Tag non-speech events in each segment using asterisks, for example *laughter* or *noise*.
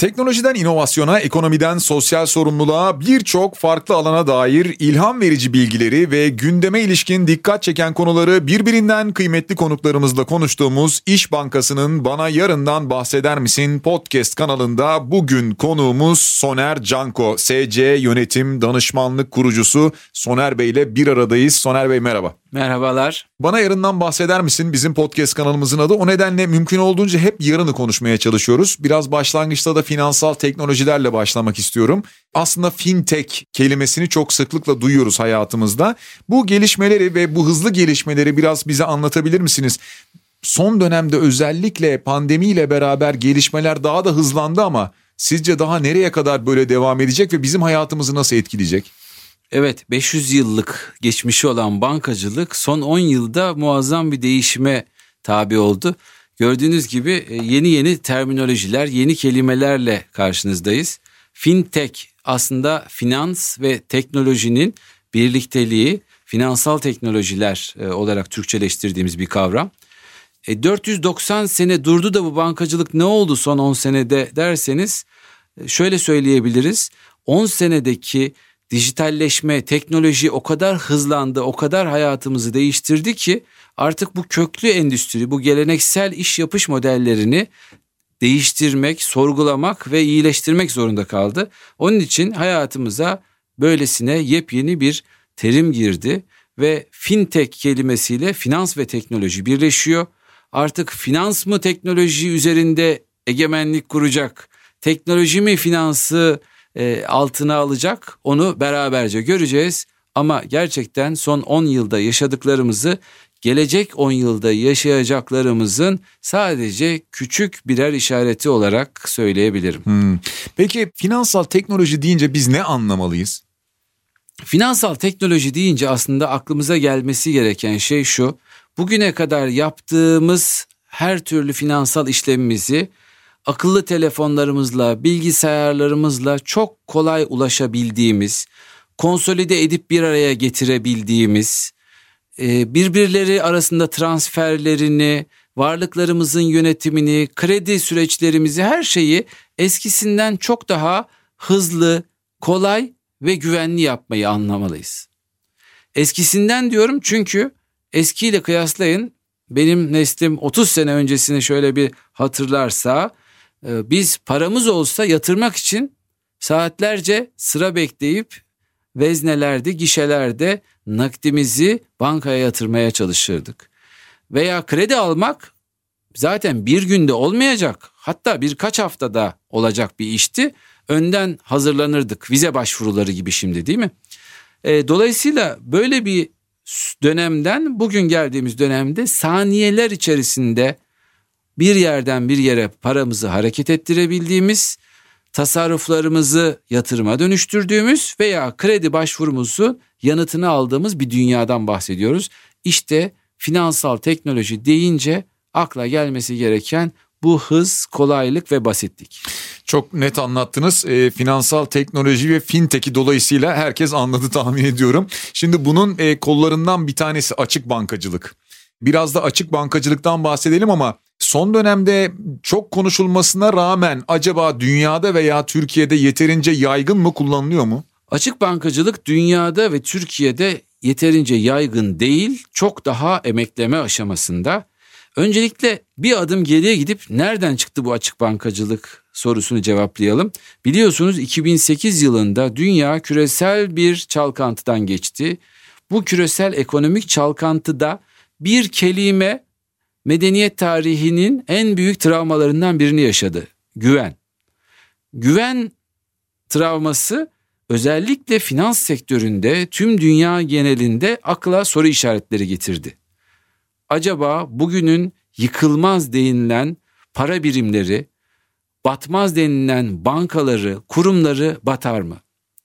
Teknolojiden inovasyona, ekonomiden sosyal sorumluluğa birçok farklı alana dair ilham verici bilgileri ve gündeme ilişkin dikkat çeken konuları birbirinden kıymetli konuklarımızla konuştuğumuz İş Bankası'nın Bana Yarından Bahseder Misin podcast kanalında bugün konuğumuz Soner Canko, SC Yönetim Danışmanlık Kurucusu Soner Bey ile bir aradayız. Soner Bey merhaba. Merhabalar. Bana yarından bahseder misin? Bizim podcast kanalımızın adı. O nedenle mümkün olduğunca hep yarını konuşmaya çalışıyoruz. Biraz başlangıçta da finansal teknolojilerle başlamak istiyorum. Aslında fintech kelimesini çok sıklıkla duyuyoruz hayatımızda. Bu gelişmeleri ve bu hızlı gelişmeleri biraz bize anlatabilir misiniz? Son dönemde özellikle pandemiyle beraber gelişmeler daha da hızlandı ama sizce daha nereye kadar böyle devam edecek ve bizim hayatımızı nasıl etkileyecek? Evet 500 yıllık geçmişi olan bankacılık son 10 yılda muazzam bir değişime tabi oldu. Gördüğünüz gibi e, yeni yeni terminolojiler, yeni kelimelerle karşınızdayız. Fintech aslında finans ve teknolojinin birlikteliği, finansal teknolojiler e, olarak Türkçeleştirdiğimiz bir kavram. E 490 sene durdu da bu bankacılık ne oldu son 10 senede derseniz e, şöyle söyleyebiliriz. 10 senedeki dijitalleşme, teknoloji o kadar hızlandı, o kadar hayatımızı değiştirdi ki artık bu köklü endüstri, bu geleneksel iş yapış modellerini değiştirmek, sorgulamak ve iyileştirmek zorunda kaldı. Onun için hayatımıza böylesine yepyeni bir terim girdi ve fintech kelimesiyle finans ve teknoloji birleşiyor. Artık finans mı teknoloji üzerinde egemenlik kuracak? Teknoloji mi finansı e, altına alacak onu beraberce göreceğiz. Ama gerçekten son 10 yılda yaşadıklarımızı gelecek 10 yılda yaşayacaklarımızın sadece küçük birer işareti olarak söyleyebilirim. Hmm. Peki finansal teknoloji deyince biz ne anlamalıyız? Finansal teknoloji deyince aslında aklımıza gelmesi gereken şey şu. Bugüne kadar yaptığımız her türlü finansal işlemimizi akıllı telefonlarımızla, bilgisayarlarımızla çok kolay ulaşabildiğimiz, konsolide edip bir araya getirebildiğimiz, e, birbirleri arasında transferlerini, varlıklarımızın yönetimini, kredi süreçlerimizi her şeyi eskisinden çok daha hızlı, kolay ve güvenli yapmayı anlamalıyız. Eskisinden diyorum çünkü eskiyle kıyaslayın benim neslim 30 sene öncesini şöyle bir hatırlarsa biz paramız olsa yatırmak için saatlerce sıra bekleyip veznelerde, gişelerde nakdimizi bankaya yatırmaya çalışırdık. Veya kredi almak zaten bir günde olmayacak hatta birkaç haftada olacak bir işti. Önden hazırlanırdık vize başvuruları gibi şimdi değil mi? E, dolayısıyla böyle bir dönemden bugün geldiğimiz dönemde saniyeler içerisinde bir yerden bir yere paramızı hareket ettirebildiğimiz, tasarruflarımızı yatırıma dönüştürdüğümüz veya kredi başvurumuzu yanıtını aldığımız bir dünyadan bahsediyoruz. İşte finansal teknoloji deyince akla gelmesi gereken bu hız, kolaylık ve basitlik. Çok net anlattınız. E, finansal teknoloji ve fintech'i dolayısıyla herkes anladı tahmin ediyorum. Şimdi bunun e, kollarından bir tanesi açık bankacılık. Biraz da açık bankacılıktan bahsedelim ama son dönemde çok konuşulmasına rağmen acaba dünyada veya Türkiye'de yeterince yaygın mı kullanılıyor mu? Açık bankacılık dünyada ve Türkiye'de yeterince yaygın değil, çok daha emekleme aşamasında. Öncelikle bir adım geriye gidip nereden çıktı bu açık bankacılık sorusunu cevaplayalım. Biliyorsunuz 2008 yılında dünya küresel bir çalkantıdan geçti. Bu küresel ekonomik çalkantıda bir kelime medeniyet tarihinin en büyük travmalarından birini yaşadı. Güven. Güven travması özellikle finans sektöründe tüm dünya genelinde akla soru işaretleri getirdi. Acaba bugünün yıkılmaz denilen para birimleri, batmaz denilen bankaları, kurumları batar mı?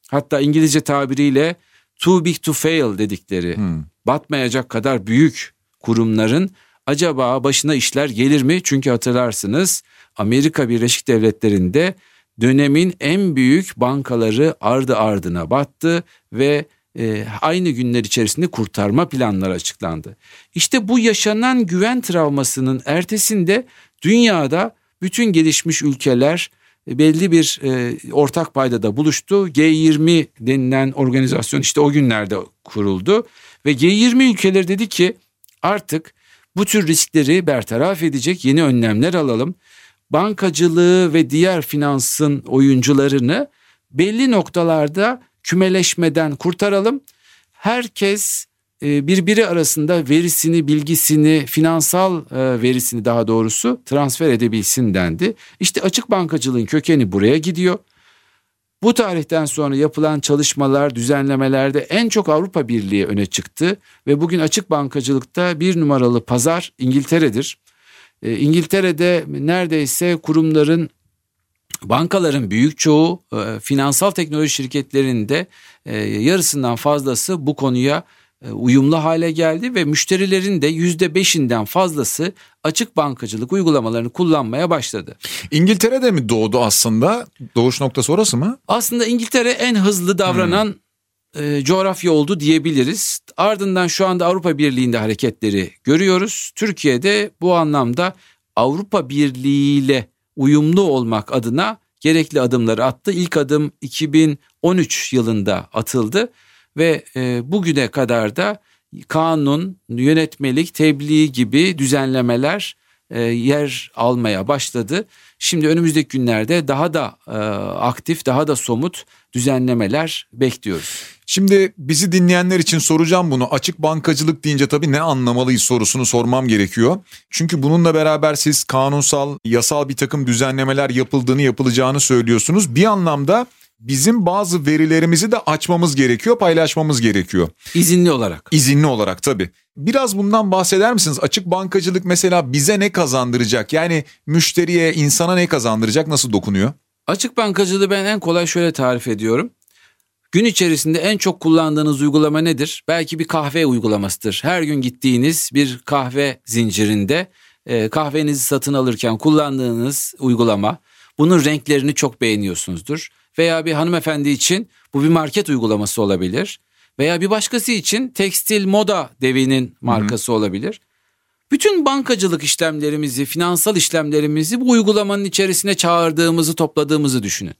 Hatta İngilizce tabiriyle too big to fail dedikleri hmm. batmayacak kadar büyük kurumların acaba başına işler gelir mi? Çünkü hatırlarsınız Amerika Birleşik Devletleri'nde dönemin en büyük bankaları ardı ardına battı ve e, aynı günler içerisinde kurtarma planları açıklandı. İşte bu yaşanan güven travmasının ertesinde dünyada bütün gelişmiş ülkeler belli bir e, ortak paydada buluştu. G20 denilen organizasyon işte o günlerde kuruldu ve G20 ülkeleri dedi ki artık bu tür riskleri bertaraf edecek yeni önlemler alalım. Bankacılığı ve diğer finansın oyuncularını belli noktalarda kümeleşmeden kurtaralım. Herkes e, birbiri arasında verisini, bilgisini, finansal e, verisini daha doğrusu transfer edebilsin dendi. İşte açık bankacılığın kökeni buraya gidiyor. Bu tarihten sonra yapılan çalışmalar, düzenlemelerde en çok Avrupa Birliği öne çıktı ve bugün açık bankacılıkta bir numaralı pazar İngiltere'dir. E, İngiltere'de neredeyse kurumların bankaların büyük çoğu finansal teknoloji şirketlerinde yarısından fazlası bu konuya e, uyumlu hale geldi ve müşterilerin de yüzde beşinden fazlası açık bankacılık uygulamalarını kullanmaya başladı. İngiltere'de mi doğdu aslında? Doğuş noktası orası mı? Aslında İngiltere en hızlı davranan hmm. e, coğrafya oldu diyebiliriz. Ardından şu anda Avrupa Birliği'nde hareketleri görüyoruz. Türkiye'de bu anlamda Avrupa Birliği ile uyumlu olmak adına gerekli adımları attı. İlk adım 2013 yılında atıldı ve e, bugüne kadar da kanun, yönetmelik, tebliğ gibi düzenlemeler e, yer almaya başladı. Şimdi önümüzdeki günlerde daha da e, aktif, daha da somut düzenlemeler bekliyoruz. Şimdi bizi dinleyenler için soracağım bunu. Açık bankacılık deyince tabii ne anlamalıyız sorusunu sormam gerekiyor. Çünkü bununla beraber siz kanunsal, yasal bir takım düzenlemeler yapıldığını, yapılacağını söylüyorsunuz. Bir anlamda bizim bazı verilerimizi de açmamız gerekiyor, paylaşmamız gerekiyor. İzinli olarak. İzinli olarak tabii. Biraz bundan bahseder misiniz? Açık bankacılık mesela bize ne kazandıracak? Yani müşteriye, insana ne kazandıracak? Nasıl dokunuyor? Açık bankacılığı ben en kolay şöyle tarif ediyorum. Gün içerisinde en çok kullandığınız uygulama nedir? Belki bir kahve uygulamasıdır. Her gün gittiğiniz bir kahve zincirinde e, kahvenizi satın alırken kullandığınız uygulama. Bunun renklerini çok beğeniyorsunuzdur veya bir hanımefendi için bu bir market uygulaması olabilir veya bir başkası için tekstil moda devinin markası Hı-hı. olabilir. Bütün bankacılık işlemlerimizi, finansal işlemlerimizi bu uygulamanın içerisine çağırdığımızı, topladığımızı düşünün.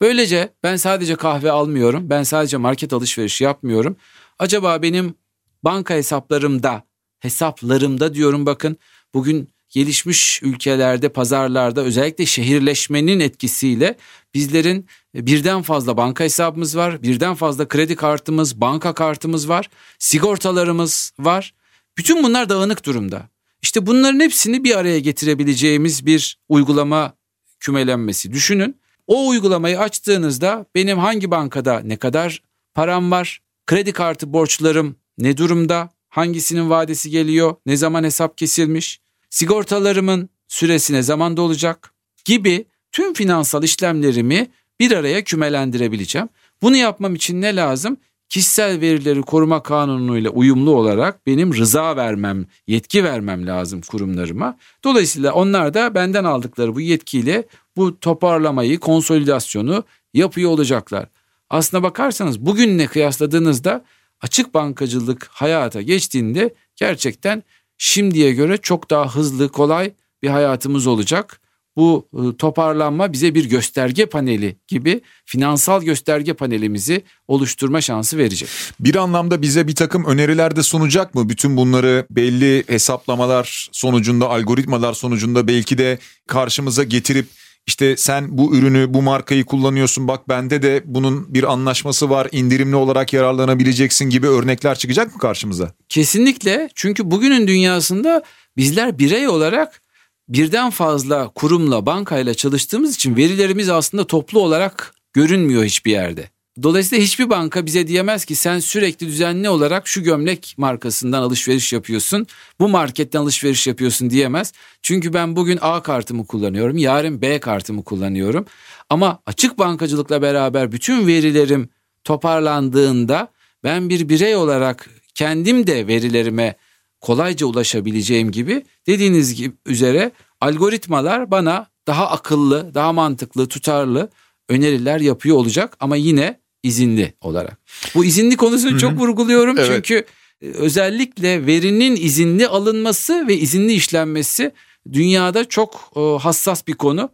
Böylece ben sadece kahve almıyorum, ben sadece market alışverişi yapmıyorum. Acaba benim banka hesaplarımda, hesaplarımda diyorum bakın bugün gelişmiş ülkelerde, pazarlarda özellikle şehirleşmenin etkisiyle bizlerin birden fazla banka hesabımız var, birden fazla kredi kartımız, banka kartımız var, sigortalarımız var. Bütün bunlar dağınık durumda. İşte bunların hepsini bir araya getirebileceğimiz bir uygulama kümelenmesi düşünün. O uygulamayı açtığınızda benim hangi bankada ne kadar param var, kredi kartı borçlarım ne durumda, hangisinin vadesi geliyor, ne zaman hesap kesilmiş, sigortalarımın süresine zamanda olacak gibi tüm finansal işlemlerimi bir araya kümelendirebileceğim. Bunu yapmam için ne lazım? Kişisel verileri koruma kanunuyla uyumlu olarak benim rıza vermem, yetki vermem lazım kurumlarıma. Dolayısıyla onlar da benden aldıkları bu yetkiyle bu toparlamayı, konsolidasyonu yapıyor olacaklar. Aslına bakarsanız bugünle kıyasladığınızda açık bankacılık hayata geçtiğinde gerçekten şimdiye göre çok daha hızlı, kolay bir hayatımız olacak. Bu ıı, toparlanma bize bir gösterge paneli gibi finansal gösterge panelimizi oluşturma şansı verecek. Bir anlamda bize bir takım öneriler de sunacak mı? Bütün bunları belli hesaplamalar sonucunda, algoritmalar sonucunda belki de karşımıza getirip işte sen bu ürünü bu markayı kullanıyorsun bak bende de bunun bir anlaşması var indirimli olarak yararlanabileceksin gibi örnekler çıkacak mı karşımıza? Kesinlikle çünkü bugünün dünyasında bizler birey olarak birden fazla kurumla bankayla çalıştığımız için verilerimiz aslında toplu olarak görünmüyor hiçbir yerde. Dolayısıyla hiçbir banka bize diyemez ki sen sürekli düzenli olarak şu gömlek markasından alışveriş yapıyorsun, bu marketten alışveriş yapıyorsun diyemez. Çünkü ben bugün A kartımı kullanıyorum, yarın B kartımı kullanıyorum. Ama açık bankacılıkla beraber bütün verilerim toparlandığında ben bir birey olarak kendim de verilerime kolayca ulaşabileceğim gibi dediğiniz gibi üzere algoritmalar bana daha akıllı, daha mantıklı, tutarlı öneriler yapıyor olacak ama yine izinli olarak. Bu izinli konusunu çok vurguluyorum evet. çünkü e, özellikle verinin izinli alınması ve izinli işlenmesi dünyada çok e, hassas bir konu.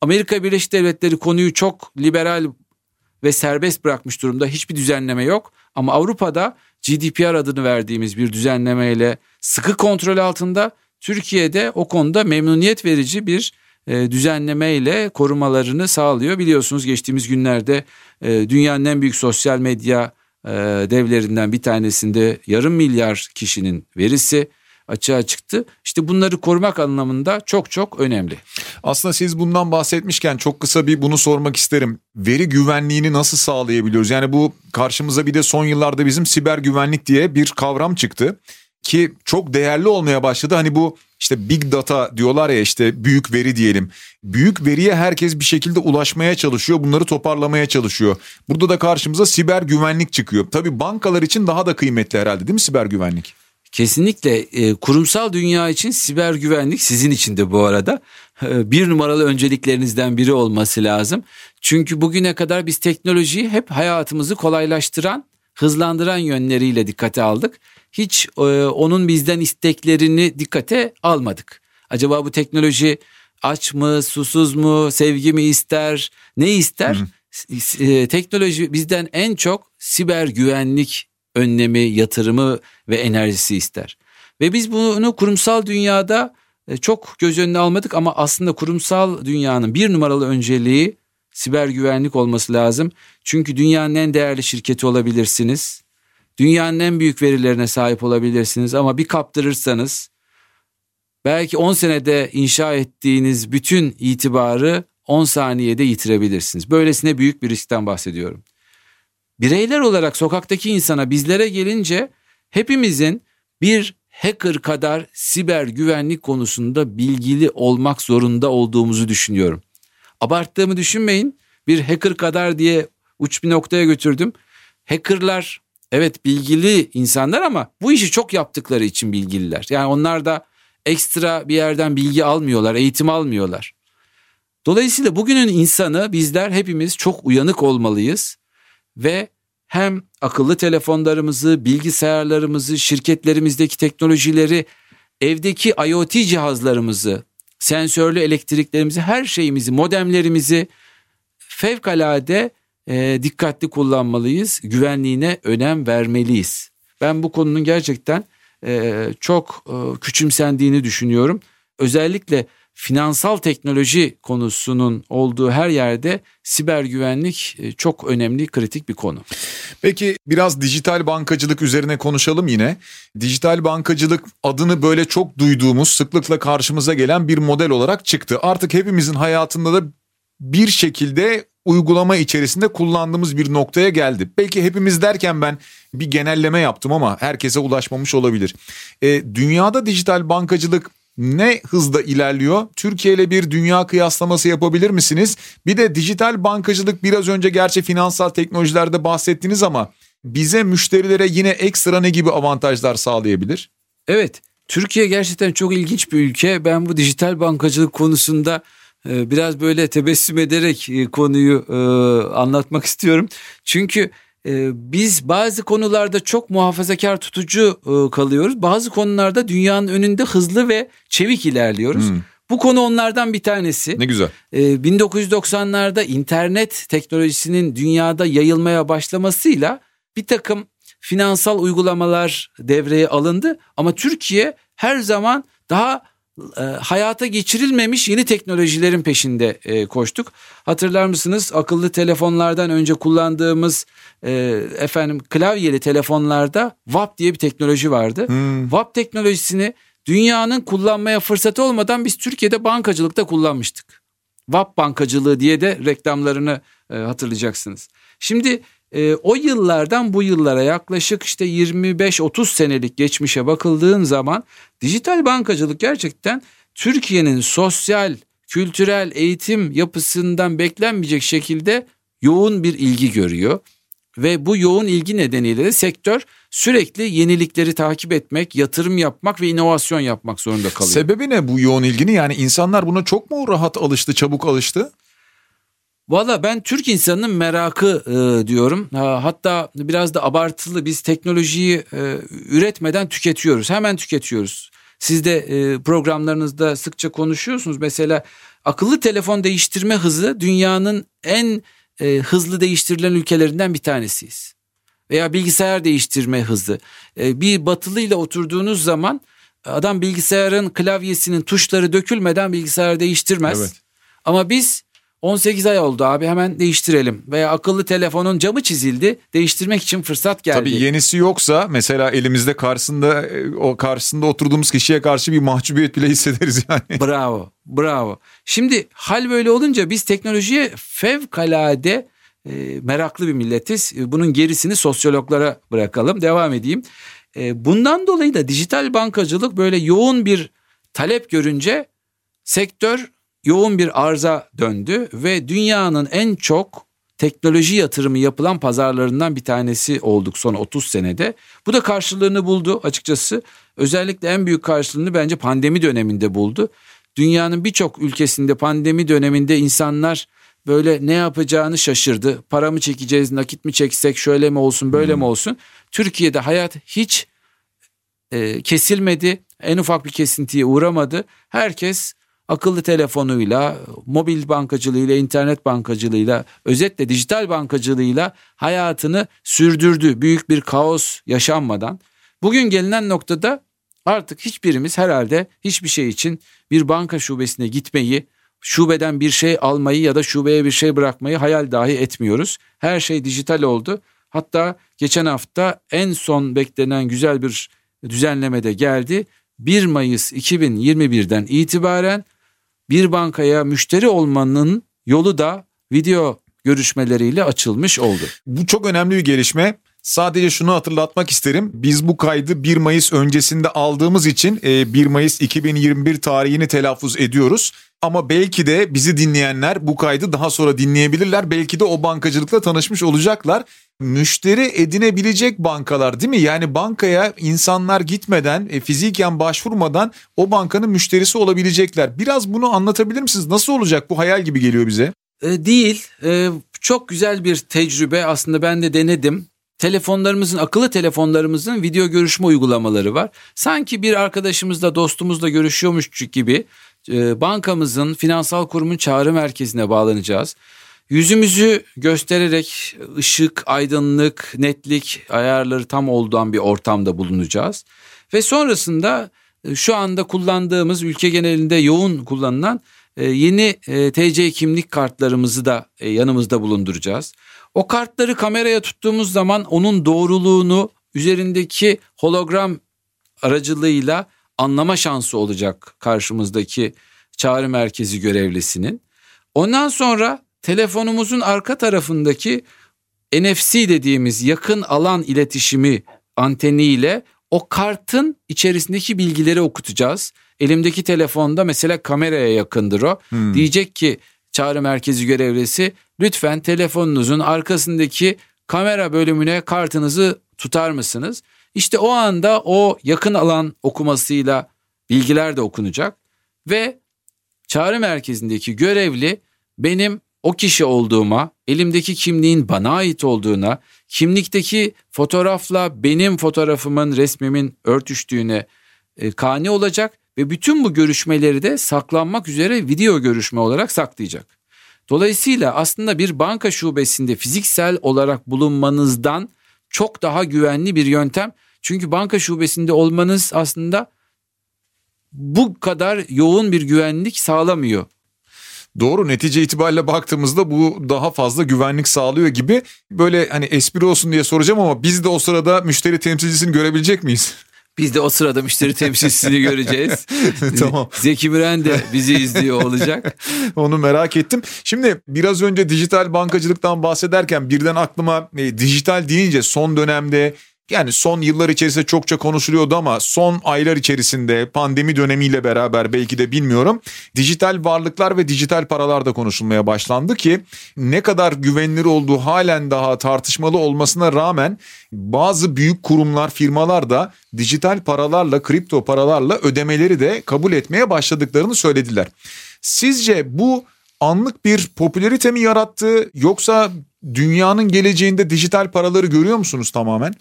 Amerika Birleşik Devletleri konuyu çok liberal ve serbest bırakmış durumda. Hiçbir düzenleme yok. Ama Avrupa'da GDPR adını verdiğimiz bir düzenlemeyle sıkı kontrol altında. Türkiye'de o konuda memnuniyet verici bir e, düzenlemeyle korumalarını sağlıyor. Biliyorsunuz geçtiğimiz günlerde e, dünyanın en büyük sosyal medya e, devlerinden bir tanesinde yarım milyar kişinin verisi açığa çıktı. İşte bunları korumak anlamında çok çok önemli. Aslında siz bundan bahsetmişken çok kısa bir bunu sormak isterim. Veri güvenliğini nasıl sağlayabiliyoruz? Yani bu karşımıza bir de son yıllarda bizim siber güvenlik diye bir kavram çıktı ki çok değerli olmaya başladı. Hani bu işte big data diyorlar ya işte büyük veri diyelim. Büyük veriye herkes bir şekilde ulaşmaya çalışıyor. Bunları toparlamaya çalışıyor. Burada da karşımıza siber güvenlik çıkıyor. Tabii bankalar için daha da kıymetli herhalde değil mi siber güvenlik? Kesinlikle e, kurumsal dünya için siber güvenlik sizin için de bu arada e, bir numaralı önceliklerinizden biri olması lazım. Çünkü bugüne kadar biz teknolojiyi hep hayatımızı kolaylaştıran, hızlandıran yönleriyle dikkate aldık. Hiç e, onun bizden isteklerini dikkate almadık. Acaba bu teknoloji aç mı, susuz mu, sevgi mi ister, ne ister? Hı. E, teknoloji bizden en çok siber güvenlik önlemi, yatırımı ve enerjisi ister. Ve biz bunu kurumsal dünyada e, çok göz önüne almadık ama aslında kurumsal dünyanın bir numaralı önceliği siber güvenlik olması lazım. Çünkü dünyanın en değerli şirketi olabilirsiniz. Dünyanın en büyük verilerine sahip olabilirsiniz ama bir kaptırırsanız belki 10 senede inşa ettiğiniz bütün itibarı 10 saniyede yitirebilirsiniz. Böylesine büyük bir riskten bahsediyorum. Bireyler olarak sokaktaki insana bizlere gelince hepimizin bir hacker kadar siber güvenlik konusunda bilgili olmak zorunda olduğumuzu düşünüyorum. Abarttığımı düşünmeyin. Bir hacker kadar diye uç bir noktaya götürdüm. Hackerlar evet bilgili insanlar ama bu işi çok yaptıkları için bilgililer. Yani onlar da ekstra bir yerden bilgi almıyorlar, eğitim almıyorlar. Dolayısıyla bugünün insanı bizler hepimiz çok uyanık olmalıyız ve hem akıllı telefonlarımızı, bilgisayarlarımızı, şirketlerimizdeki teknolojileri, evdeki IoT cihazlarımızı, sensörlü elektriklerimizi, her şeyimizi, modemlerimizi fevkalade e, dikkatli kullanmalıyız. Güvenliğine önem vermeliyiz. Ben bu konunun gerçekten e, çok e, küçümsendiğini düşünüyorum. Özellikle finansal teknoloji konusunun olduğu her yerde siber güvenlik e, çok önemli, kritik bir konu. Peki biraz dijital bankacılık üzerine konuşalım yine. Dijital bankacılık adını böyle çok duyduğumuz, sıklıkla karşımıza gelen bir model olarak çıktı. Artık hepimizin hayatında da bir şekilde uygulama içerisinde kullandığımız bir noktaya geldi. Belki hepimiz derken ben bir genelleme yaptım ama herkese ulaşmamış olabilir. E, dünyada dijital bankacılık ne hızda ilerliyor? Türkiye ile bir dünya kıyaslaması yapabilir misiniz? Bir de dijital bankacılık biraz önce gerçi finansal teknolojilerde bahsettiniz ama bize müşterilere yine ekstra ne gibi avantajlar sağlayabilir? Evet, Türkiye gerçekten çok ilginç bir ülke. Ben bu dijital bankacılık konusunda biraz böyle tebessüm ederek e, konuyu e, anlatmak istiyorum. Çünkü ee, biz bazı konularda çok muhafazakar tutucu e, kalıyoruz. Bazı konularda dünyanın önünde hızlı ve çevik ilerliyoruz. Hmm. Bu konu onlardan bir tanesi. Ne güzel. 1990'larda ee, internet teknolojisinin dünyada yayılmaya başlamasıyla bir takım finansal uygulamalar devreye alındı. Ama Türkiye her zaman daha e, hayata geçirilmemiş yeni teknolojilerin peşinde e, koştuk. Hatırlar mısınız akıllı telefonlardan önce kullandığımız e, efendim klavyeli telefonlarda WAP diye bir teknoloji vardı. Hmm. WAP teknolojisini dünyanın kullanmaya fırsatı olmadan biz Türkiye'de bankacılıkta kullanmıştık. WAP bankacılığı diye de reklamlarını e, hatırlayacaksınız. Şimdi e, o yıllardan bu yıllara yaklaşık işte 25-30 senelik geçmişe bakıldığın zaman dijital bankacılık gerçekten Türkiye'nin sosyal, kültürel eğitim yapısından beklenmeyecek şekilde yoğun bir ilgi görüyor. Ve bu yoğun ilgi nedeniyle de sektör sürekli yenilikleri takip etmek, yatırım yapmak ve inovasyon yapmak zorunda kalıyor. Sebebi ne bu yoğun ilgini? Yani insanlar buna çok mu rahat alıştı, çabuk alıştı? Valla ben Türk insanının merakı e, diyorum. Ha, hatta biraz da abartılı biz teknolojiyi e, üretmeden tüketiyoruz. Hemen tüketiyoruz. Siz de e, programlarınızda sıkça konuşuyorsunuz. Mesela akıllı telefon değiştirme hızı dünyanın en e, hızlı değiştirilen ülkelerinden bir tanesiyiz. Veya bilgisayar değiştirme hızı. E, bir batılı ile oturduğunuz zaman adam bilgisayarın klavyesinin tuşları dökülmeden bilgisayar değiştirmez. Evet. Ama biz 18 ay oldu abi hemen değiştirelim. Veya akıllı telefonun camı çizildi değiştirmek için fırsat geldi. Tabii yenisi yoksa mesela elimizde karşısında o karşısında oturduğumuz kişiye karşı bir mahcubiyet bile hissederiz yani. *laughs* Bravo bravo. Şimdi hal böyle olunca biz teknolojiye fevkalade e, meraklı bir milletiz. E, bunun gerisini sosyologlara bırakalım devam edeyim. E, bundan dolayı da dijital bankacılık böyle yoğun bir talep görünce sektör yoğun bir arıza döndü ve dünyanın en çok teknoloji yatırımı yapılan pazarlarından bir tanesi olduk son 30 senede. Bu da karşılığını buldu açıkçası. Özellikle en büyük karşılığını bence pandemi döneminde buldu. Dünyanın birçok ülkesinde pandemi döneminde insanlar böyle ne yapacağını şaşırdı. Para mı çekeceğiz, nakit mi çeksek, şöyle mi olsun, böyle hmm. mi olsun? Türkiye'de hayat hiç e, kesilmedi. En ufak bir kesintiye uğramadı. Herkes akıllı telefonuyla, mobil bankacılığıyla, internet bankacılığıyla, özetle dijital bankacılığıyla hayatını sürdürdü. Büyük bir kaos yaşanmadan. Bugün gelinen noktada artık hiçbirimiz herhalde hiçbir şey için bir banka şubesine gitmeyi, şubeden bir şey almayı ya da şubeye bir şey bırakmayı hayal dahi etmiyoruz. Her şey dijital oldu. Hatta geçen hafta en son beklenen güzel bir düzenleme de geldi. 1 Mayıs 2021'den itibaren bir bankaya müşteri olmanın yolu da video görüşmeleriyle açılmış oldu. Bu çok önemli bir gelişme. Sadece şunu hatırlatmak isterim. Biz bu kaydı 1 Mayıs öncesinde aldığımız için 1 e, Mayıs 2021 tarihini telaffuz ediyoruz. Ama belki de bizi dinleyenler bu kaydı daha sonra dinleyebilirler. Belki de o bankacılıkla tanışmış olacaklar. Müşteri edinebilecek bankalar değil mi? Yani bankaya insanlar gitmeden, e, fiziken başvurmadan o bankanın müşterisi olabilecekler. Biraz bunu anlatabilir misiniz? Nasıl olacak? Bu hayal gibi geliyor bize. E, değil. Çok güzel bir tecrübe. Aslında ben de denedim telefonlarımızın akıllı telefonlarımızın video görüşme uygulamaları var. Sanki bir arkadaşımızla dostumuzla görüşüyormuş gibi e, bankamızın finansal kurumun çağrı merkezine bağlanacağız. Yüzümüzü göstererek ışık, aydınlık, netlik ayarları tam olduğun bir ortamda bulunacağız. Ve sonrasında e, şu anda kullandığımız ülke genelinde yoğun kullanılan e, yeni TC kimlik kartlarımızı da yanımızda bulunduracağız. O kartları kameraya tuttuğumuz zaman onun doğruluğunu üzerindeki hologram aracılığıyla anlama şansı olacak karşımızdaki çağrı merkezi görevlisinin. Ondan sonra telefonumuzun arka tarafındaki NFC dediğimiz yakın alan iletişimi anteniyle o kartın içerisindeki bilgileri okutacağız. Elimdeki telefonda mesela kameraya yakındır o. Hmm. Diyecek ki çağrı merkezi görevlisi lütfen telefonunuzun arkasındaki kamera bölümüne kartınızı tutar mısınız? İşte o anda o yakın alan okumasıyla bilgiler de okunacak ve çağrı merkezindeki görevli benim o kişi olduğuma, elimdeki kimliğin bana ait olduğuna, kimlikteki fotoğrafla benim fotoğrafımın, resmimin örtüştüğüne e, kani olacak ve bütün bu görüşmeleri de saklanmak üzere video görüşme olarak saklayacak. Dolayısıyla aslında bir banka şubesinde fiziksel olarak bulunmanızdan çok daha güvenli bir yöntem. Çünkü banka şubesinde olmanız aslında bu kadar yoğun bir güvenlik sağlamıyor. Doğru netice itibariyle baktığımızda bu daha fazla güvenlik sağlıyor gibi. Böyle hani espri olsun diye soracağım ama biz de o sırada müşteri temsilcisini görebilecek miyiz? Biz de o sırada müşteri temsilcisini göreceğiz. *laughs* tamam. Zeki Müren de bizi izliyor olacak. *laughs* Onu merak ettim. Şimdi biraz önce dijital bankacılıktan bahsederken birden aklıma e, dijital deyince son dönemde yani son yıllar içerisinde çokça konuşuluyordu ama son aylar içerisinde pandemi dönemiyle beraber belki de bilmiyorum dijital varlıklar ve dijital paralar da konuşulmaya başlandı ki ne kadar güvenilir olduğu halen daha tartışmalı olmasına rağmen bazı büyük kurumlar firmalar da dijital paralarla kripto paralarla ödemeleri de kabul etmeye başladıklarını söylediler. Sizce bu anlık bir popülerite mi yarattı yoksa dünyanın geleceğinde dijital paraları görüyor musunuz tamamen?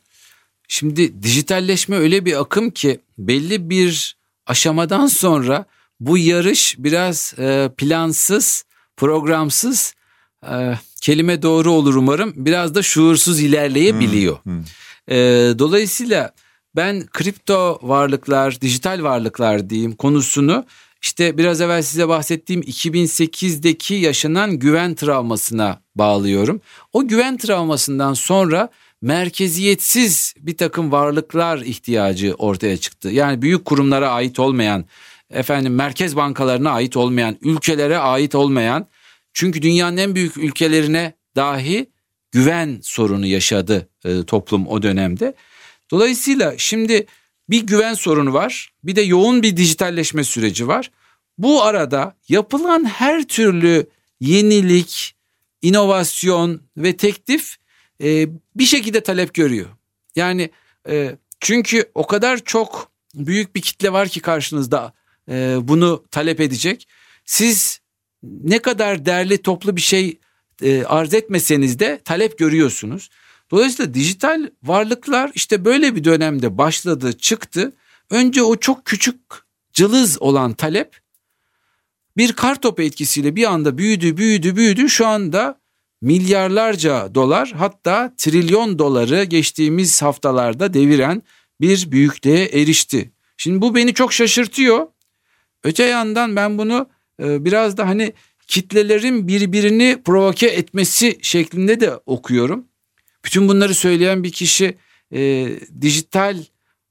Şimdi dijitalleşme öyle bir akım ki belli bir aşamadan sonra bu yarış biraz e, plansız, programsız, e, kelime doğru olur umarım, biraz da şuursuz ilerleyebiliyor. Hmm, hmm. E, dolayısıyla ben kripto varlıklar, dijital varlıklar diyeyim konusunu işte biraz evvel size bahsettiğim 2008'deki yaşanan güven travmasına bağlıyorum. O güven travmasından sonra merkeziyetsiz bir takım varlıklar ihtiyacı ortaya çıktı. Yani büyük kurumlara ait olmayan, efendim merkez bankalarına ait olmayan, ülkelere ait olmayan çünkü dünyanın en büyük ülkelerine dahi güven sorunu yaşadı e, toplum o dönemde. Dolayısıyla şimdi bir güven sorunu var, bir de yoğun bir dijitalleşme süreci var. Bu arada yapılan her türlü yenilik, inovasyon ve teklif e, bir şekilde talep görüyor. Yani e, çünkü o kadar çok büyük bir kitle var ki karşınızda e, bunu talep edecek. Siz ne kadar değerli toplu bir şey e, arz etmeseniz de talep görüyorsunuz. Dolayısıyla dijital varlıklar işte böyle bir dönemde başladı, çıktı. Önce o çok küçük cılız olan talep bir kar topu etkisiyle bir anda büyüdü, büyüdü, büyüdü. Şu anda milyarlarca dolar hatta trilyon doları geçtiğimiz haftalarda deviren bir büyüklüğe erişti. Şimdi bu beni çok şaşırtıyor. Öte yandan ben bunu e, biraz da hani kitlelerin birbirini provoke etmesi şeklinde de okuyorum. Bütün bunları söyleyen bir kişi e, dijital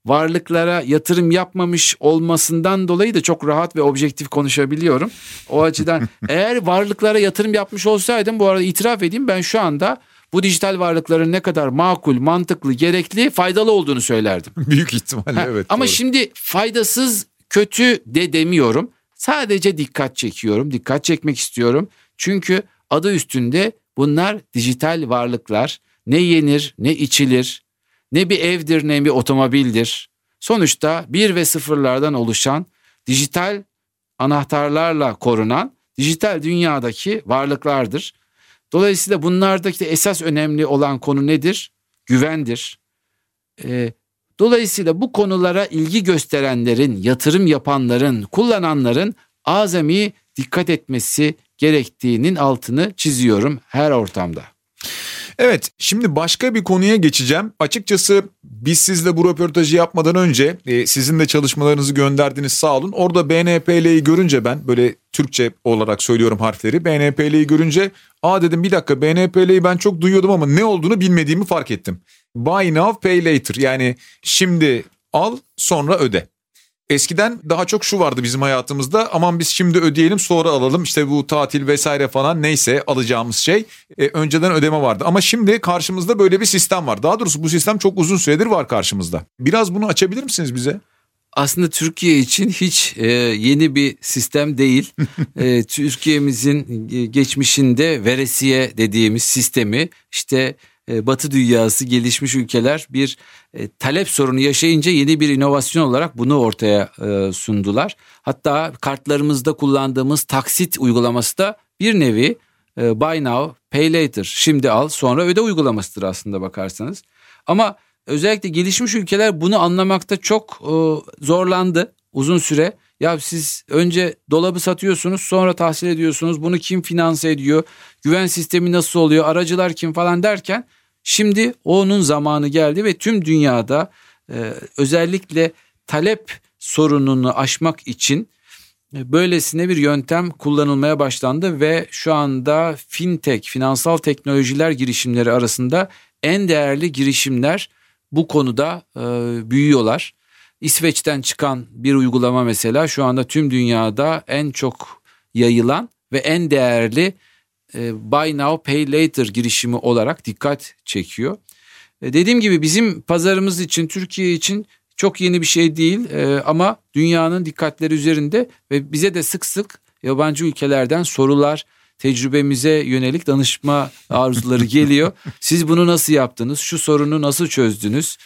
varlıklara yatırım yapmamış olmasından dolayı da çok rahat ve objektif konuşabiliyorum. O açıdan *laughs* eğer varlıklara yatırım yapmış olsaydım bu arada itiraf edeyim ben şu anda bu dijital varlıkların ne kadar makul, mantıklı, gerekli, faydalı olduğunu söylerdim. *laughs* Büyük ihtimalle ha, evet. Ama doğru. şimdi faydasız, kötü de demiyorum. Sadece dikkat çekiyorum, dikkat çekmek istiyorum. Çünkü adı üstünde bunlar dijital varlıklar. Ne yenir, ne içilir, ne bir evdir ne bir otomobildir. Sonuçta bir ve sıfırlardan oluşan dijital anahtarlarla korunan dijital dünyadaki varlıklardır. Dolayısıyla bunlardaki esas önemli olan konu nedir? Güvendir. Ee, dolayısıyla bu konulara ilgi gösterenlerin, yatırım yapanların, kullananların azami dikkat etmesi gerektiğinin altını çiziyorum her ortamda. Evet şimdi başka bir konuya geçeceğim. Açıkçası biz sizle bu röportajı yapmadan önce e, sizin de çalışmalarınızı gönderdiniz sağ olun. Orada BNPL'yi görünce ben böyle Türkçe olarak söylüyorum harfleri. BNPL'yi görünce aa dedim bir dakika BNPL'yi ben çok duyuyordum ama ne olduğunu bilmediğimi fark ettim. Buy now pay later yani şimdi al sonra öde. Eskiden daha çok şu vardı bizim hayatımızda aman biz şimdi ödeyelim sonra alalım işte bu tatil vesaire falan neyse alacağımız şey e, önceden ödeme vardı. Ama şimdi karşımızda böyle bir sistem var daha doğrusu bu sistem çok uzun süredir var karşımızda. Biraz bunu açabilir misiniz bize? Aslında Türkiye için hiç e, yeni bir sistem değil. *laughs* e, Türkiye'mizin geçmişinde veresiye dediğimiz sistemi işte Batı dünyası gelişmiş ülkeler bir e, talep sorunu yaşayınca yeni bir inovasyon olarak bunu ortaya e, sundular. Hatta kartlarımızda kullandığımız taksit uygulaması da bir nevi buy now pay later şimdi al sonra öde uygulamasıdır aslında bakarsanız. Ama özellikle gelişmiş ülkeler bunu anlamakta çok zorlandı uzun süre. Ya siz önce dolabı satıyorsunuz sonra tahsil ediyorsunuz. Bunu kim finanse ediyor? Güven sistemi nasıl oluyor? Aracılar kim falan derken şimdi onun zamanı geldi ve tüm dünyada e, özellikle talep sorununu aşmak için e, böylesine bir yöntem kullanılmaya başlandı ve şu anda fintech, finansal teknolojiler girişimleri arasında en değerli girişimler bu konuda e, büyüyorlar. İsveç'ten çıkan bir uygulama mesela şu anda tüm dünyada en çok yayılan ve en değerli e, Buy Now Pay Later girişimi olarak dikkat çekiyor. E, dediğim gibi bizim pazarımız için Türkiye için çok yeni bir şey değil e, ama dünyanın dikkatleri üzerinde ve bize de sık sık yabancı ülkelerden sorular, tecrübemize yönelik danışma arzuları geliyor. *laughs* Siz bunu nasıl yaptınız? Şu sorunu nasıl çözdünüz?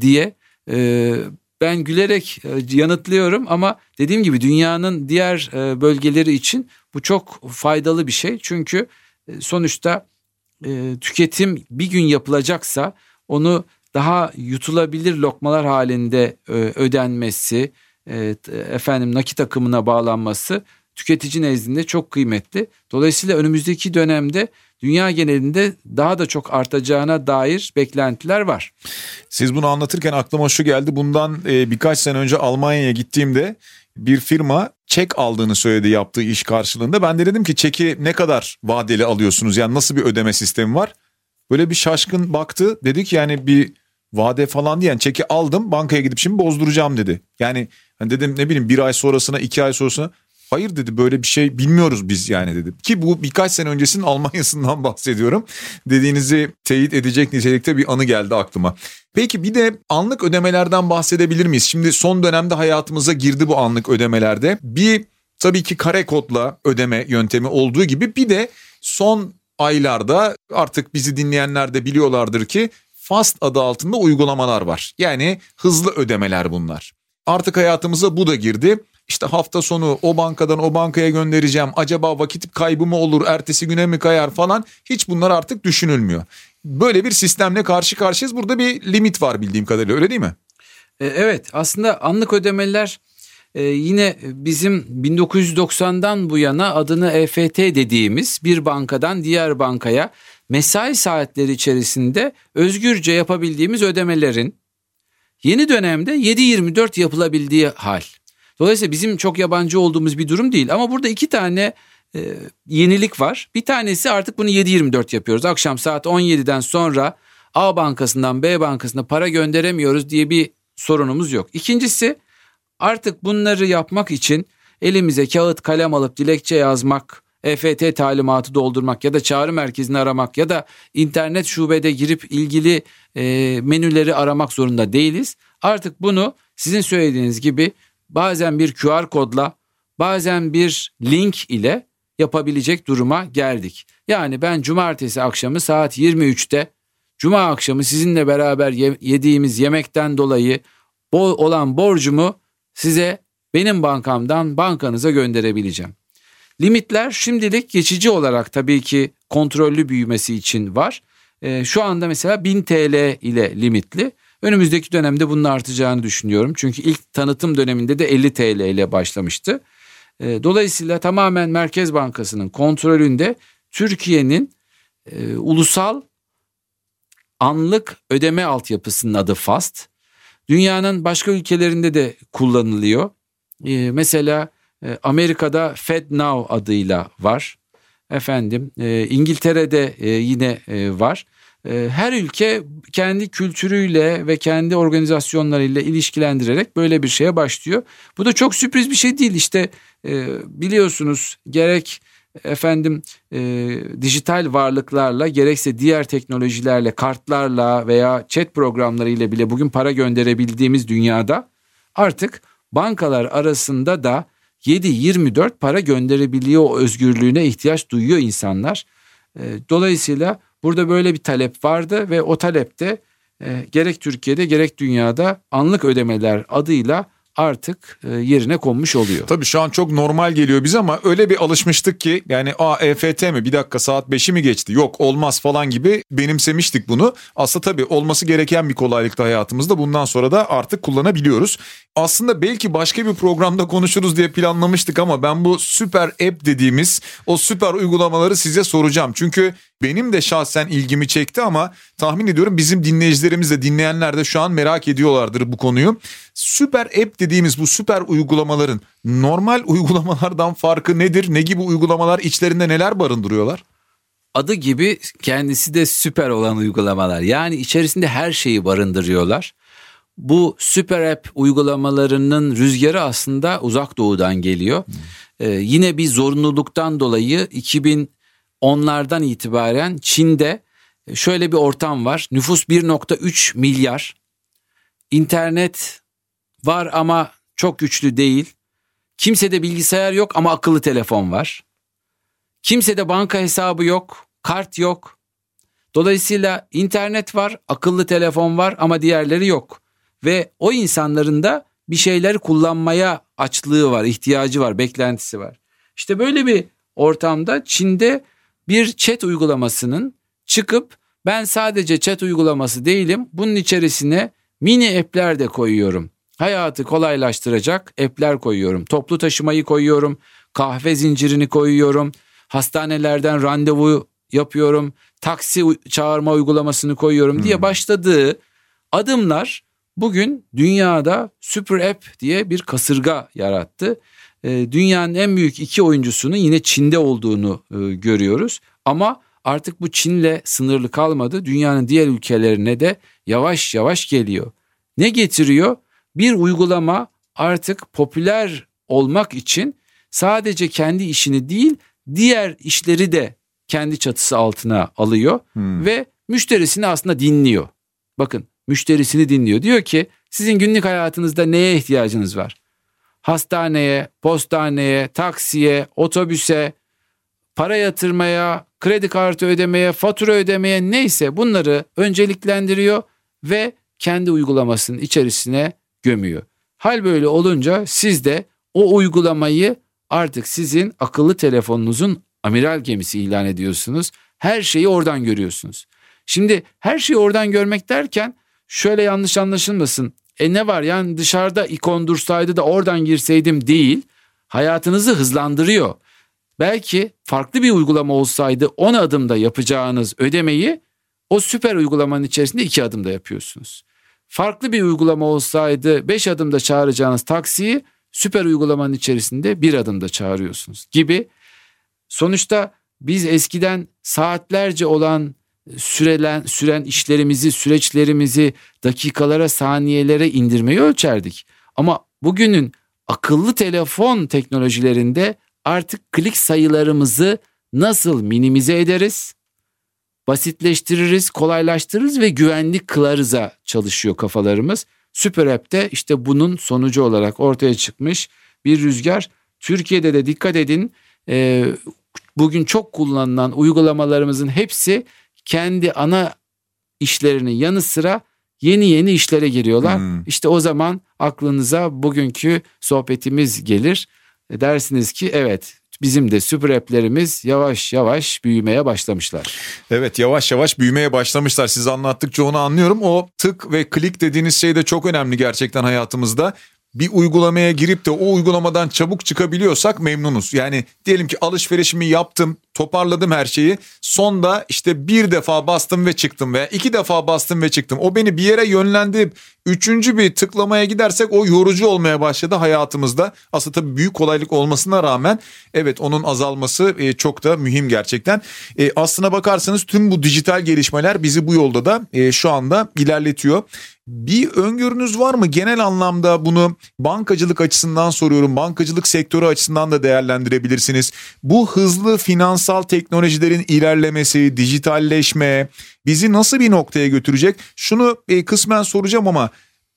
diye ben gülerek e, yanıtlıyorum ama dediğim gibi dünyanın diğer e, bölgeleri için bu çok faydalı bir şey. Çünkü e, sonuçta tüketim bir gün yapılacaksa onu daha yutulabilir lokmalar halinde ödenmesi, efendim nakit akımına bağlanması tüketici nezdinde çok kıymetli. Dolayısıyla önümüzdeki dönemde dünya genelinde daha da çok artacağına dair beklentiler var. Siz bunu anlatırken aklıma şu geldi. Bundan e, birkaç sene önce Almanya'ya gittiğimde bir firma çek aldığını söyledi yaptığı iş karşılığında. Ben de dedim ki çeki ne kadar vadeli alıyorsunuz? Yani nasıl bir ödeme sistemi var? Böyle bir şaşkın baktı. Dedi ki yani bir vade falan diyen çeki aldım bankaya gidip şimdi bozduracağım dedi. Yani hani dedim ne bileyim bir ay sonrasına iki ay sonrasına Hayır dedi böyle bir şey bilmiyoruz biz yani dedi. Ki bu birkaç sene öncesinin Almanya'sından *laughs* bahsediyorum. Dediğinizi teyit edecek nitelikte bir anı geldi aklıma. Peki bir de anlık ödemelerden bahsedebilir miyiz? Şimdi son dönemde hayatımıza girdi bu anlık ödemelerde. Bir tabii ki kare kodla ödeme yöntemi olduğu gibi bir de son aylarda artık bizi dinleyenler de biliyorlardır ki FAST adı altında uygulamalar var. Yani hızlı ödemeler bunlar. Artık hayatımıza bu da girdi. İşte hafta sonu o bankadan o bankaya göndereceğim. Acaba vakit kaybı mı olur, ertesi güne mi kayar falan. Hiç bunlar artık düşünülmüyor. Böyle bir sistemle karşı karşıyayız. Burada bir limit var bildiğim kadarıyla öyle değil mi? E, evet aslında anlık ödemeler e, yine bizim 1990'dan bu yana adını EFT dediğimiz bir bankadan diğer bankaya mesai saatleri içerisinde özgürce yapabildiğimiz ödemelerin yeni dönemde 7-24 yapılabildiği hal. Dolayısıyla bizim çok yabancı olduğumuz bir durum değil. Ama burada iki tane e, yenilik var. Bir tanesi artık bunu 7-24 yapıyoruz. Akşam saat 17'den sonra A bankasından B bankasına para gönderemiyoruz diye bir sorunumuz yok. İkincisi artık bunları yapmak için elimize kağıt kalem alıp dilekçe yazmak, EFT talimatı doldurmak ya da çağrı merkezini aramak ya da internet şubede girip ilgili e, menüleri aramak zorunda değiliz. Artık bunu sizin söylediğiniz gibi bazen bir QR kodla, bazen bir link ile yapabilecek duruma geldik. Yani ben cumartesi akşamı saat 23'te cuma akşamı sizinle beraber yediğimiz yemekten dolayı olan borcumu size benim bankamdan bankanıza gönderebileceğim. Limitler şimdilik geçici olarak tabii ki kontrollü büyümesi için var. Ee, şu anda mesela 1000 TL ile limitli. Önümüzdeki dönemde bunun artacağını düşünüyorum. Çünkü ilk tanıtım döneminde de 50 TL ile başlamıştı. Ee, dolayısıyla tamamen Merkez Bankası'nın kontrolünde Türkiye'nin e, ulusal anlık ödeme altyapısının adı FAST. Dünyanın başka ülkelerinde de kullanılıyor. E, mesela e, Amerika'da FedNow adıyla var. Efendim e, İngiltere'de e, yine var. Ee, her ülke kendi kültürüyle ve kendi organizasyonlarıyla ilişkilendirerek böyle bir şeye başlıyor. Bu da çok sürpriz bir şey değil işte e, biliyorsunuz gerek efendim e, dijital varlıklarla gerekse diğer teknolojilerle kartlarla veya chat programlarıyla bile bugün para gönderebildiğimiz dünyada artık bankalar arasında da 7-24 para gönderebiliyor özgürlüğüne ihtiyaç duyuyor insanlar. E, dolayısıyla Burada böyle bir talep vardı ve o talepte e, gerek Türkiye'de gerek dünyada anlık ödemeler adıyla artık e, yerine konmuş oluyor. Tabii şu an çok normal geliyor bize ama öyle bir alışmıştık ki yani a EFT mi bir dakika saat 5'i mi geçti yok olmaz falan gibi benimsemiştik bunu. Aslında tabii olması gereken bir kolaylıkta hayatımızda bundan sonra da artık kullanabiliyoruz. Aslında belki başka bir programda konuşuruz diye planlamıştık ama ben bu süper app dediğimiz o süper uygulamaları size soracağım. Çünkü benim de şahsen ilgimi çekti ama tahmin ediyorum bizim dinleyicilerimiz de dinleyenler de şu an merak ediyorlardır bu konuyu. Süper app dediğimiz bu süper uygulamaların normal *laughs* uygulamalardan farkı nedir? Ne gibi uygulamalar içlerinde neler barındırıyorlar? Adı gibi kendisi de süper olan uygulamalar. Yani içerisinde her şeyi barındırıyorlar. Bu süper app uygulamalarının rüzgarı aslında uzak doğudan geliyor. Hmm. Ee, yine bir zorunluluktan dolayı 2000 onlardan itibaren Çin'de e, şöyle bir ortam var. Nüfus 1.3 milyar. İnternet var ama çok güçlü değil. Kimsede bilgisayar yok ama akıllı telefon var. Kimsede banka hesabı yok, kart yok. Dolayısıyla internet var, akıllı telefon var ama diğerleri yok. Ve o insanların da bir şeyleri kullanmaya açlığı var, ihtiyacı var, beklentisi var. İşte böyle bir ortamda Çin'de bir chat uygulamasının çıkıp ben sadece chat uygulaması değilim bunun içerisine mini app'ler de koyuyorum. hayatı kolaylaştıracak app'ler koyuyorum. Toplu taşımayı koyuyorum, kahve zincirini koyuyorum, hastanelerden randevu yapıyorum, taksi çağırma uygulamasını koyuyorum diye başladığı adımlar bugün dünyada Super App diye bir kasırga yarattı. Ee, dünyanın en büyük iki oyuncusunun yine Çin'de olduğunu e, görüyoruz. Ama artık bu Çin'le sınırlı kalmadı. Dünyanın diğer ülkelerine de yavaş yavaş geliyor. Ne getiriyor? Bir uygulama artık popüler olmak için sadece kendi işini değil diğer işleri de kendi çatısı altına alıyor hmm. ve müşterisini aslında dinliyor. Bakın müşterisini dinliyor. Diyor ki sizin günlük hayatınızda neye ihtiyacınız var? Hastaneye, postaneye, taksiye, otobüse, para yatırmaya, kredi kartı ödemeye, fatura ödemeye neyse bunları önceliklendiriyor ve kendi uygulamasının içerisine gömüyor. Hal böyle olunca siz de o uygulamayı artık sizin akıllı telefonunuzun amiral gemisi ilan ediyorsunuz. Her şeyi oradan görüyorsunuz. Şimdi her şeyi oradan görmek derken şöyle yanlış anlaşılmasın. E ne var yani dışarıda ikon dursaydı da oradan girseydim değil. Hayatınızı hızlandırıyor. Belki farklı bir uygulama olsaydı 10 adımda yapacağınız ödemeyi o süper uygulamanın içerisinde 2 adımda yapıyorsunuz. Farklı bir uygulama olsaydı 5 adımda çağıracağınız taksiyi süper uygulamanın içerisinde bir adımda çağırıyorsunuz gibi. Sonuçta biz eskiden saatlerce olan sürelen, süren işlerimizi, süreçlerimizi dakikalara, saniyelere indirmeyi ölçerdik. Ama bugünün akıllı telefon teknolojilerinde artık klik sayılarımızı nasıl minimize ederiz? Basitleştiririz, kolaylaştırırız ve güvenli kılarıza çalışıyor kafalarımız. Süper App'te işte bunun sonucu olarak ortaya çıkmış bir rüzgar. Türkiye'de de dikkat edin bugün çok kullanılan uygulamalarımızın hepsi kendi ana işlerinin yanı sıra yeni yeni işlere giriyorlar. Hmm. İşte o zaman aklınıza bugünkü sohbetimiz gelir. E, dersiniz ki evet bizim de süper app'lerimiz yavaş yavaş büyümeye başlamışlar. Evet yavaş yavaş büyümeye başlamışlar. Siz anlattıkça onu anlıyorum. O tık ve klik dediğiniz şey de çok önemli gerçekten hayatımızda bir uygulamaya girip de o uygulamadan çabuk çıkabiliyorsak memnunuz. Yani diyelim ki alışverişimi yaptım, toparladım her şeyi. Sonda işte bir defa bastım ve çıktım veya iki defa bastım ve çıktım. O beni bir yere yönlendirip üçüncü bir tıklamaya gidersek o yorucu olmaya başladı hayatımızda. Aslında tabii büyük kolaylık olmasına rağmen evet onun azalması e, çok da mühim gerçekten. E, aslına bakarsanız tüm bu dijital gelişmeler bizi bu yolda da e, şu anda ilerletiyor. Bir öngörünüz var mı? Genel anlamda bunu bankacılık açısından soruyorum. Bankacılık sektörü açısından da değerlendirebilirsiniz. Bu hızlı finansal teknolojilerin ilerlemesi, dijitalleşme bizi nasıl bir noktaya götürecek? Şunu e, kısmen soracağım ama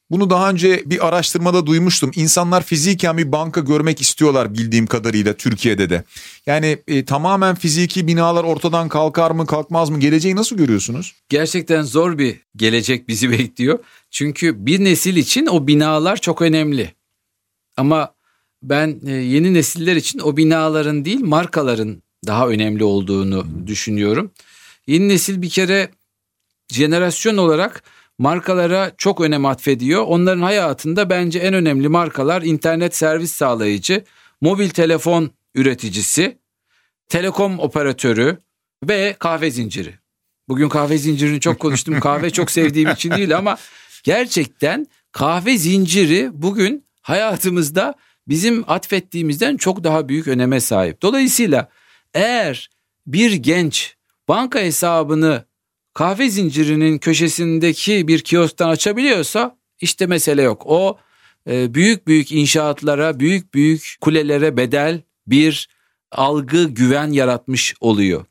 bunu daha önce bir araştırmada duymuştum. İnsanlar fiziken bir banka görmek istiyorlar bildiğim kadarıyla Türkiye'de de. Yani e, tamamen fiziki binalar ortadan kalkar mı kalkmaz mı? Geleceği nasıl görüyorsunuz? Gerçekten zor bir gelecek bizi *laughs* bekliyor. Çünkü bir nesil için o binalar çok önemli. Ama ben e, yeni nesiller için o binaların değil markaların daha önemli olduğunu düşünüyorum. Yeni nesil bir kere jenerasyon olarak markalara çok önem atfediyor. Onların hayatında bence en önemli markalar internet servis sağlayıcı, mobil telefon üreticisi, telekom operatörü ve kahve zinciri. Bugün kahve zincirini çok konuştum. *laughs* kahve çok sevdiğim için değil ama gerçekten kahve zinciri bugün hayatımızda bizim atfettiğimizden çok daha büyük öneme sahip. Dolayısıyla eğer bir genç banka hesabını kahve zincirinin köşesindeki bir kiosktan açabiliyorsa işte mesele yok. O e, büyük büyük inşaatlara, büyük büyük kulelere bedel bir algı, güven yaratmış oluyor.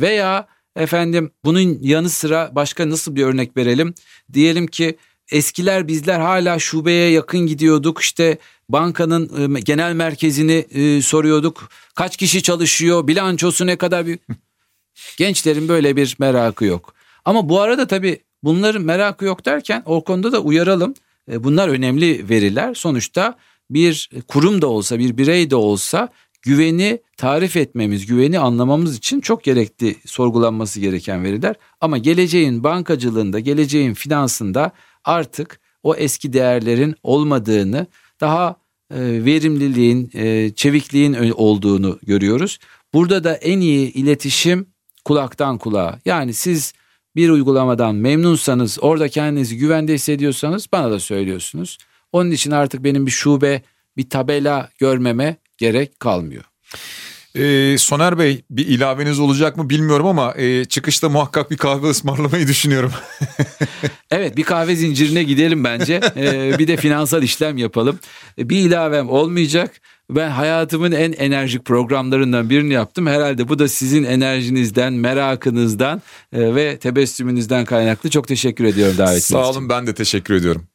Veya efendim bunun yanı sıra başka nasıl bir örnek verelim? Diyelim ki eskiler bizler hala şubeye yakın gidiyorduk. İşte bankanın e, genel merkezini e, soruyorduk. Kaç kişi çalışıyor, bilançosu ne kadar büyük. *laughs* Gençlerin böyle bir merakı yok. Ama bu arada tabii bunların merakı yok derken o konuda da uyaralım. E, bunlar önemli veriler. Sonuçta bir kurum da olsa, bir birey de olsa güveni tarif etmemiz, güveni anlamamız için çok gerekli sorgulanması gereken veriler. Ama geleceğin bankacılığında, geleceğin finansında artık o eski değerlerin olmadığını, daha e, verimliliğin, e, çevikliğin olduğunu görüyoruz. Burada da en iyi iletişim kulaktan kulağa. Yani siz bir uygulamadan memnunsanız, orada kendinizi güvende hissediyorsanız bana da söylüyorsunuz. Onun için artık benim bir şube, bir tabela görmeme gerek kalmıyor. E, Soner Bey bir ilaveniz olacak mı bilmiyorum ama e, çıkışta muhakkak bir kahve ısmarlamayı düşünüyorum. *laughs* evet bir kahve zincirine gidelim bence. E, bir de finansal işlem yapalım. E, bir ilavem olmayacak. Ben hayatımın en enerjik programlarından birini yaptım. Herhalde bu da sizin enerjinizden, merakınızdan e, ve tebessümünüzden kaynaklı. Çok teşekkür ediyorum davetiniz için. Sağ olun ben de teşekkür ediyorum.